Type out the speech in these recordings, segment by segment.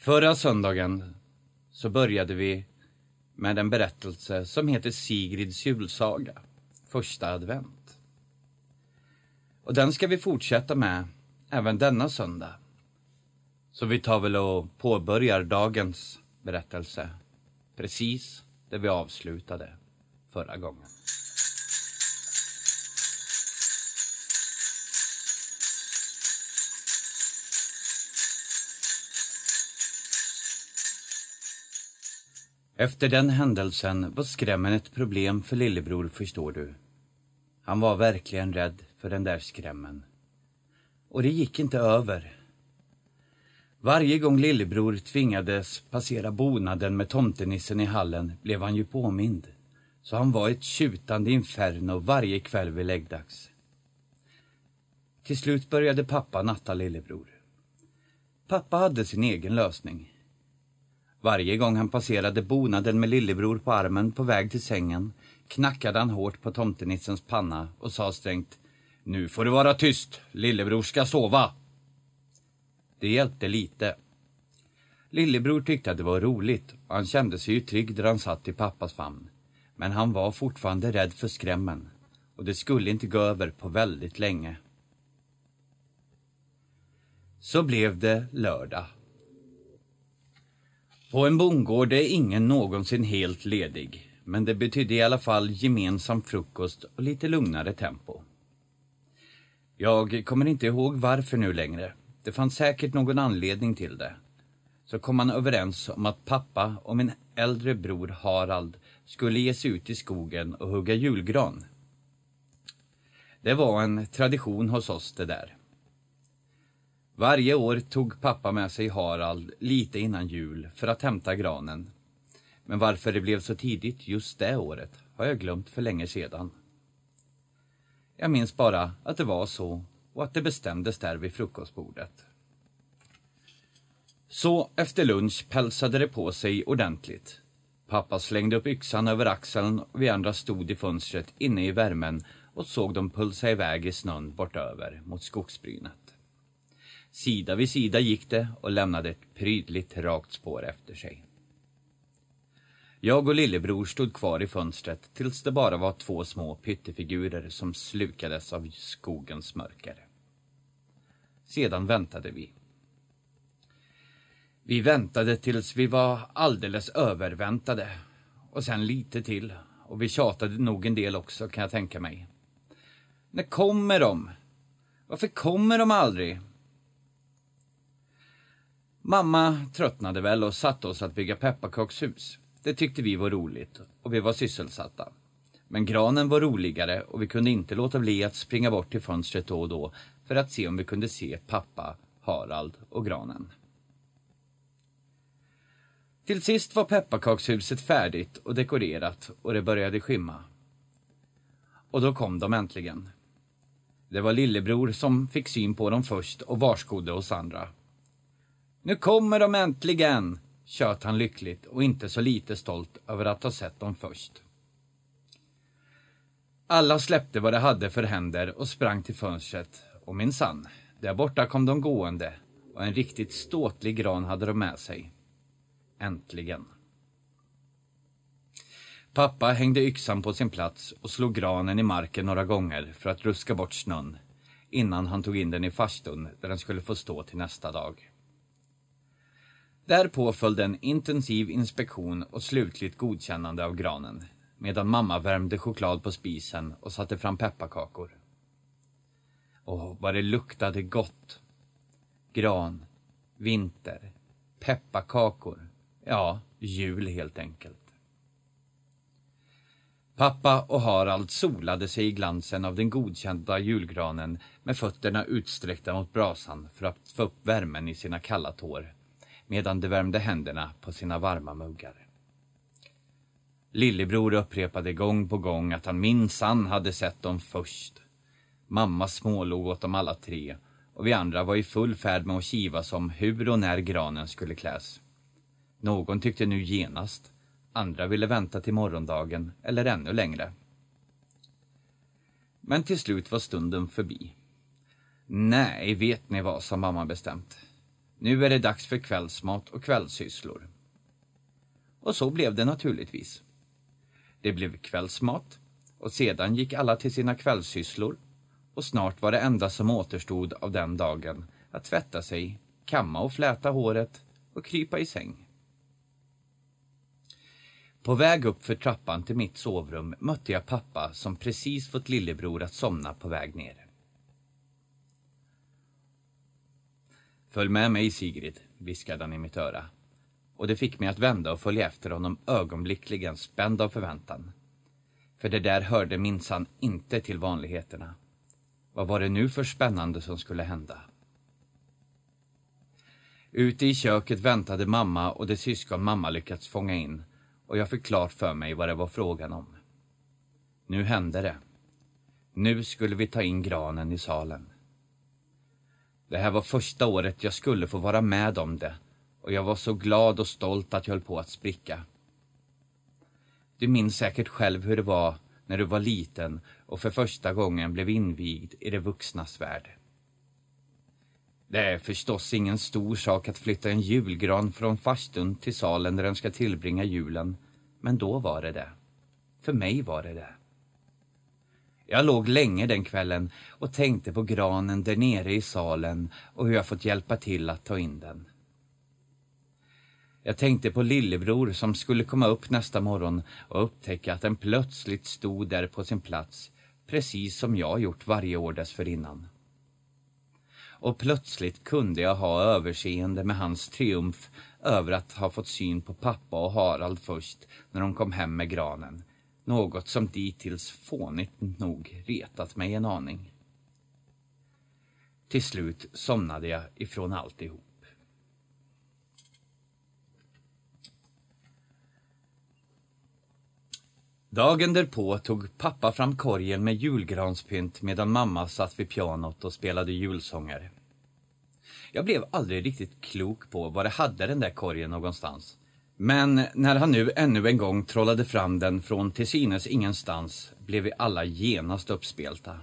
Förra söndagen så började vi med en berättelse som heter Sigrids julsaga, första advent. Och den ska vi fortsätta med även denna söndag. Så vi tar väl och påbörjar dagens berättelse precis där vi avslutade förra gången. Efter den händelsen var skrämmen ett problem för lillebror, förstår du. Han var verkligen rädd för den där skrämmen. Och det gick inte över. Varje gång lillebror tvingades passera bonaden med tomtenissen i hallen blev han ju påmind. Så han var ett tjutande inferno varje kväll vid läggdags. Till slut började pappa natta lillebror. Pappa hade sin egen lösning. Varje gång han passerade bonaden med lillebror på armen på väg till sängen knackade han hårt på tomtenissens panna och sa strängt Nu får du vara tyst, lillebror ska sova. Det hjälpte lite. Lillebror tyckte att det var roligt och han kände sig ju trygg där han satt i pappas famn. Men han var fortfarande rädd för skrämmen och det skulle inte gå över på väldigt länge. Så blev det lördag på en bondgård är ingen någonsin helt ledig, men det betydde i alla fall gemensam frukost och lite lugnare tempo. Jag kommer inte ihåg varför nu längre. Det fanns säkert någon anledning till det. Så kom man överens om att pappa och min äldre bror Harald skulle ge sig ut i skogen och hugga julgran. Det var en tradition hos oss det där. Varje år tog pappa med sig Harald lite innan jul för att hämta granen. Men varför det blev så tidigt just det året har jag glömt för länge sedan. Jag minns bara att det var så och att det bestämdes där vid frukostbordet. Så efter lunch pälsade det på sig ordentligt. Pappa slängde upp yxan över axeln och vi andra stod i fönstret inne i värmen och såg dem pulsa iväg i snön bortöver mot skogsbrynet. Sida vid sida gick det och lämnade ett prydligt rakt spår efter sig. Jag och lillebror stod kvar i fönstret tills det bara var två små pyttefigurer som slukades av skogens mörker. Sedan väntade vi. Vi väntade tills vi var alldeles överväntade. Och sen lite till. Och vi tjatade nog en del också, kan jag tänka mig. När kommer de? Varför kommer de aldrig? Mamma tröttnade väl och satte oss att bygga pepparkakshus. Det tyckte vi var roligt och vi var sysselsatta. Men granen var roligare och vi kunde inte låta bli att springa bort till fönstret då och då för att se om vi kunde se pappa, Harald och granen. Till sist var pepparkakshuset färdigt och dekorerat och det började skymma. Och då kom de äntligen. Det var lillebror som fick syn på dem först och varskodde oss andra. Nu kommer de äntligen, tjöt han lyckligt och inte så lite stolt över att ha sett dem först. Alla släppte vad de hade för händer och sprang till fönstret och minsann, där borta kom de gående och en riktigt ståtlig gran hade de med sig. Äntligen. Pappa hängde yxan på sin plats och slog granen i marken några gånger för att ruska bort snön innan han tog in den i farstun där den skulle få stå till nästa dag. Därpå följde en intensiv inspektion och slutligt godkännande av granen medan mamma värmde choklad på spisen och satte fram pepparkakor. Åh, vad det luktade gott! Gran, vinter, pepparkakor. Ja, jul helt enkelt. Pappa och Harald solade sig i glansen av den godkända julgranen med fötterna utsträckta mot brasan för att få upp värmen i sina kalla tår medan de värmde händerna på sina varma muggar. Lillebror upprepade gång på gång att han minsann hade sett dem först. Mamma smålog åt dem alla tre och vi andra var i full färd med att kivas om hur och när granen skulle kläs. Någon tyckte nu genast, andra ville vänta till morgondagen eller ännu längre. Men till slut var stunden förbi. Nej, vet ni vad, sa mamma bestämt. Nu är det dags för kvällsmat och kvällssysslor. Och så blev det naturligtvis. Det blev kvällsmat och sedan gick alla till sina kvällssysslor och snart var det enda som återstod av den dagen att tvätta sig, kamma och fläta håret och krypa i säng. På väg upp för trappan till mitt sovrum mötte jag pappa som precis fått lillebror att somna på väg ner. Följ med mig Sigrid, viskade han i mitt öra. Och det fick mig att vända och följa efter honom ögonblickligen spänd av förväntan. För det där hörde minsann inte till vanligheterna. Vad var det nu för spännande som skulle hända? Ute i köket väntade mamma och det syskon mamma lyckats fånga in och jag fick klart för mig vad det var frågan om. Nu hände det. Nu skulle vi ta in granen i salen. Det här var första året jag skulle få vara med om det och jag var så glad och stolt att jag höll på att spricka. Du minns säkert själv hur det var när du var liten och för första gången blev invigd i det vuxnas värld. Det är förstås ingen stor sak att flytta en julgran från farstun till salen där den ska tillbringa julen, men då var det det. För mig var det det. Jag låg länge den kvällen och tänkte på granen där nere i salen och hur jag fått hjälpa till att ta in den. Jag tänkte på lillebror som skulle komma upp nästa morgon och upptäcka att den plötsligt stod där på sin plats, precis som jag gjort varje år dessförinnan. Och plötsligt kunde jag ha överseende med hans triumf över att ha fått syn på pappa och Harald först när de kom hem med granen. Något som dittills fånigt nog retat mig en aning. Till slut somnade jag ifrån alltihop. Dagen därpå tog pappa fram korgen med julgranspynt medan mamma satt vid pianot och spelade julsånger. Jag blev aldrig riktigt klok på var det hade den där korgen någonstans. Men när han nu ännu en gång trollade fram den från till synes ingenstans blev vi alla genast uppspelta.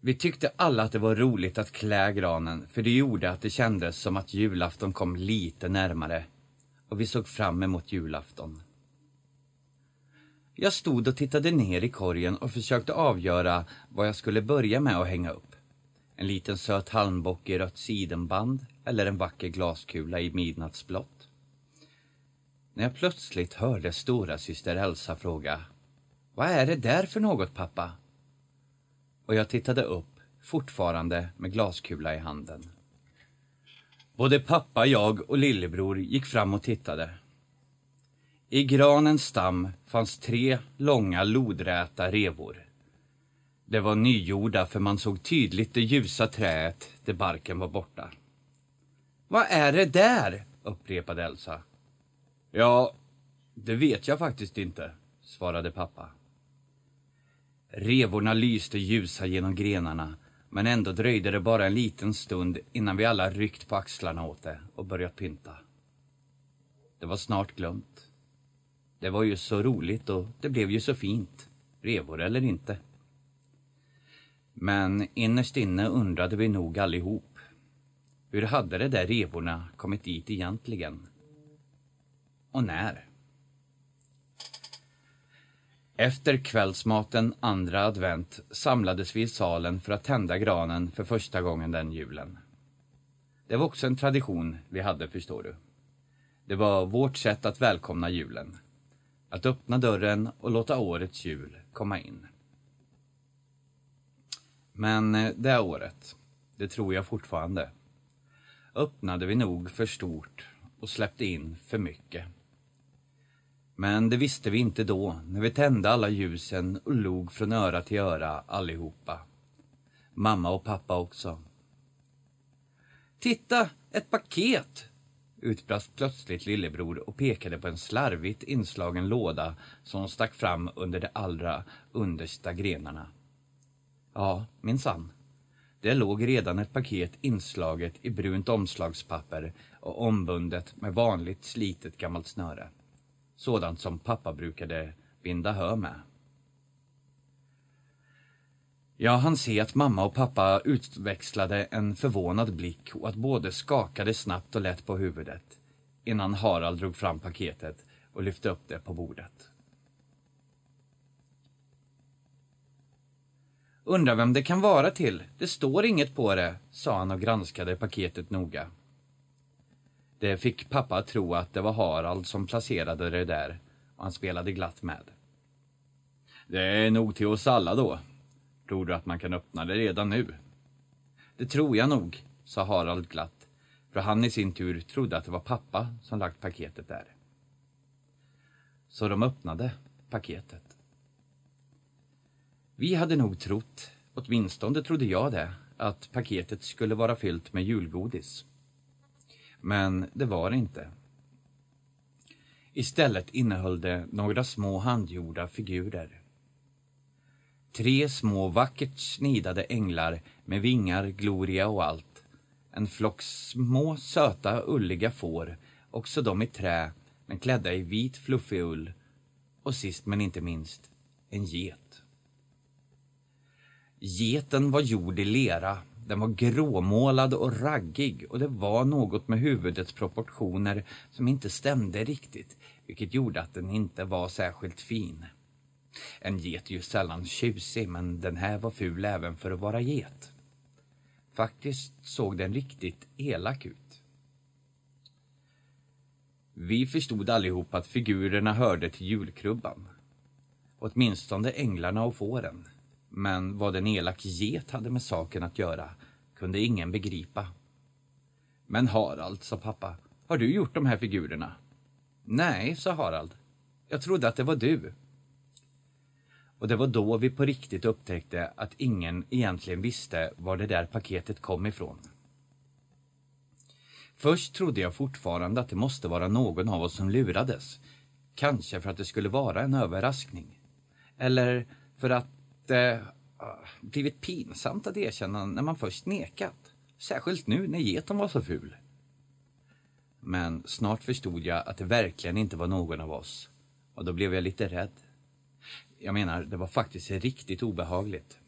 Vi tyckte alla att det var roligt att klä granen för det gjorde att det kändes som att julafton kom lite närmare och vi såg fram emot julafton. Jag stod och tittade ner i korgen och försökte avgöra vad jag skulle börja med att hänga upp. En liten söt halmbock i rött sidenband eller en vacker glaskula i midnattsblått. När jag plötsligt hörde stora syster Elsa fråga Vad är det där för något pappa? Och jag tittade upp, fortfarande med glaskula i handen. Både pappa, jag och lillebror gick fram och tittade. I granens stam fanns tre långa lodräta revor. Det var nygjorda för man såg tydligt det ljusa träet där barken var borta. Vad är det där? upprepade Elsa. Ja, det vet jag faktiskt inte, svarade pappa. Revorna lyste ljusa genom grenarna, men ändå dröjde det bara en liten stund innan vi alla ryckt på axlarna åt det och börjat pynta. Det var snart glömt. Det var ju så roligt och det blev ju så fint, revor eller inte. Men innerst inne undrade vi nog allihop. Hur hade de där revorna kommit dit egentligen? Och när? Efter kvällsmaten andra advent samlades vi i salen för att tända granen för första gången den julen. Det var också en tradition vi hade, förstår du. Det var vårt sätt att välkomna julen. Att öppna dörren och låta årets jul komma in. Men eh, det året, det tror jag fortfarande, öppnade vi nog för stort och släppte in för mycket. Men det visste vi inte då, när vi tände alla ljusen och log från öra till öra allihopa. Mamma och pappa också. Titta, ett paket! utbrast plötsligt lillebror och pekade på en slarvigt inslagen låda som stack fram under de allra understa grenarna. Ja, minsann. Det låg redan ett paket inslaget i brunt omslagspapper och ombundet med vanligt slitet gammalt snöre. Sådant som pappa brukade binda hö med. Jag hann se att mamma och pappa utväxlade en förvånad blick och att båda skakade snabbt och lätt på huvudet innan Harald drog fram paketet och lyfte upp det på bordet. Undrar vem det kan vara till. Det står inget på det, sa han och granskade paketet noga. Det fick pappa tro att det var Harald som placerade det där och han spelade glatt med. Det är nog till oss alla då. Tror du att man kan öppna det redan nu? Det tror jag nog, sa Harald glatt, för han i sin tur trodde att det var pappa som lagt paketet där. Så de öppnade paketet. Vi hade nog trott, åtminstone trodde jag det, att paketet skulle vara fyllt med julgodis. Men det var det inte. Istället innehöll det några små handgjorda figurer. Tre små vackert snidade änglar med vingar, gloria och allt. En flock små söta ulliga får, också de i trä men klädda i vit fluffig ull. Och sist men inte minst, en get. Geten var gjord i lera. Den var gråmålad och raggig och det var något med huvudets proportioner som inte stämde riktigt, vilket gjorde att den inte var särskilt fin. En get är ju sällan tjusig, men den här var ful även för att vara get. Faktiskt såg den riktigt elak ut. Vi förstod allihop att figurerna hörde till julkrubban. Åtminstone änglarna och fåren. Men vad en elak get hade med saken att göra kunde ingen begripa. Men Harald, sa pappa, har du gjort de här figurerna? Nej, sa Harald. Jag trodde att det var du. Och det var då vi på riktigt upptäckte att ingen egentligen visste var det där paketet kom ifrån. Först trodde jag fortfarande att det måste vara någon av oss som lurades. Kanske för att det skulle vara en överraskning. Eller för att det eh, ah, blivit pinsamt att erkänna när man först nekat. Särskilt nu när geten var så ful. Men snart förstod jag att det verkligen inte var någon av oss. Och då blev jag lite rädd. Jag menar, det var faktiskt riktigt obehagligt.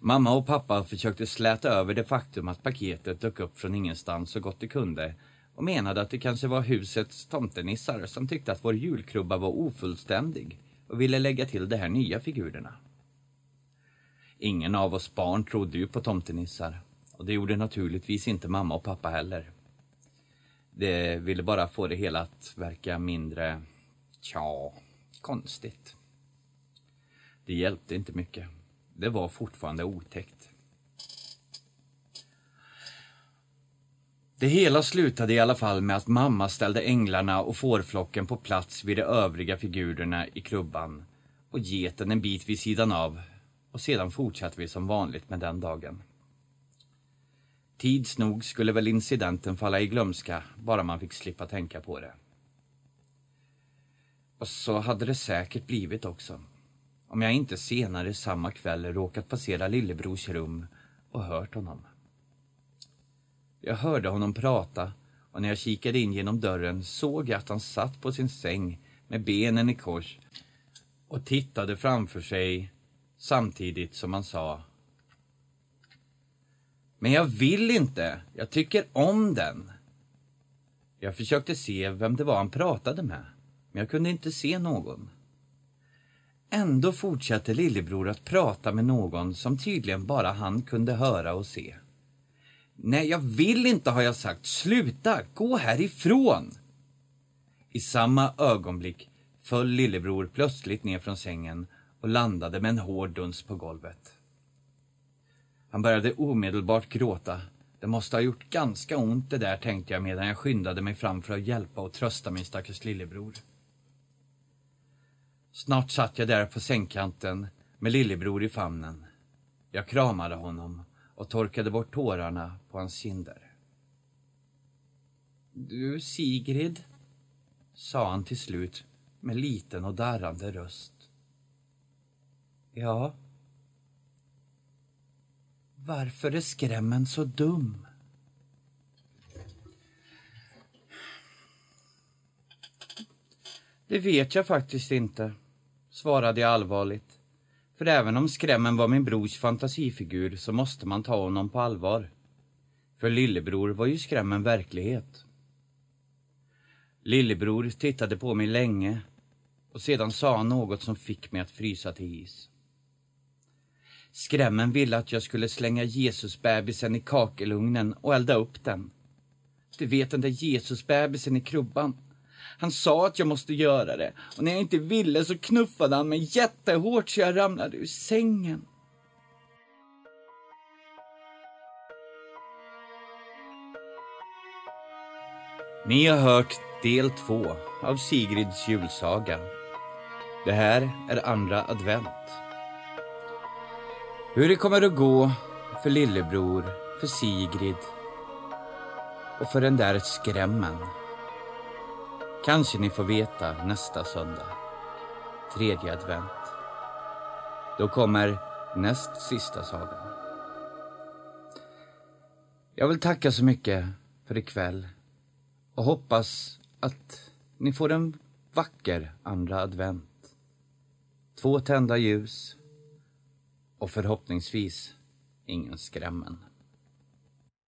Mamma och pappa försökte släta över det faktum att paketet dök upp från ingenstans så gott det kunde och menade att det kanske var husets tomtenissar som tyckte att vår julkrubba var ofullständig och ville lägga till de här nya figurerna. Ingen av oss barn trodde ju på tomtenissar och det gjorde naturligtvis inte mamma och pappa heller. Det ville bara få det hela att verka mindre, tja, konstigt. Det hjälpte inte mycket. Det var fortfarande otäckt. Det hela slutade i alla fall med att mamma ställde änglarna och fårflocken på plats vid de övriga figurerna i krubban och geten en bit vid sidan av och sedan fortsatte vi som vanligt med den dagen. Tids nog skulle väl incidenten falla i glömska, bara man fick slippa tänka på det. Och så hade det säkert blivit också. Om jag inte senare samma kväll råkat passera lillebrors rum och hört honom. Jag hörde honom prata och när jag kikade in genom dörren såg jag att han satt på sin säng med benen i kors och tittade framför sig samtidigt som han sa Men jag vill inte. Jag tycker om den. Jag försökte se vem det var han pratade med, men jag kunde inte se någon. Ändå fortsatte lillebror att prata med någon som tydligen bara han kunde höra och se. Nej, jag vill inte har jag sagt. Sluta! Gå härifrån! I samma ögonblick föll lillebror plötsligt ner från sängen och landade med en hård duns på golvet. Han började omedelbart gråta. Det måste ha gjort ganska ont det där, tänkte jag medan jag skyndade mig fram för att hjälpa och trösta min stackars lillebror. Snart satt jag där på sängkanten med lillebror i famnen. Jag kramade honom och torkade bort tårarna på hans kinder. Du, Sigrid, sa han till slut med liten och darrande röst. Ja. Varför är skrämmen så dum? Det vet jag faktiskt inte, svarade jag allvarligt. För även om skrämmen var min brors fantasifigur så måste man ta honom på allvar. För lillebror var ju skrämmen verklighet. Lillebror tittade på mig länge och sedan sa han något som fick mig att frysa till is. Skrämmen ville att jag skulle slänga Jesusbebisen i kakelugnen och elda upp den. Du vet den där Jesusbebisen i krubban. Han sa att jag måste göra det och när jag inte ville så knuffade han mig jättehårt så jag ramlade ur sängen. Ni har hört del två av Sigrids julsaga. Det här är andra advent. Hur det kommer att gå för lillebror, för Sigrid och för den där skrämmen. Kanske ni får veta nästa söndag, tredje advent. Då kommer näst sista sagan. Jag vill tacka så mycket för ikväll och hoppas att ni får en vacker andra advent. Två tända ljus och förhoppningsvis ingen skrämmen.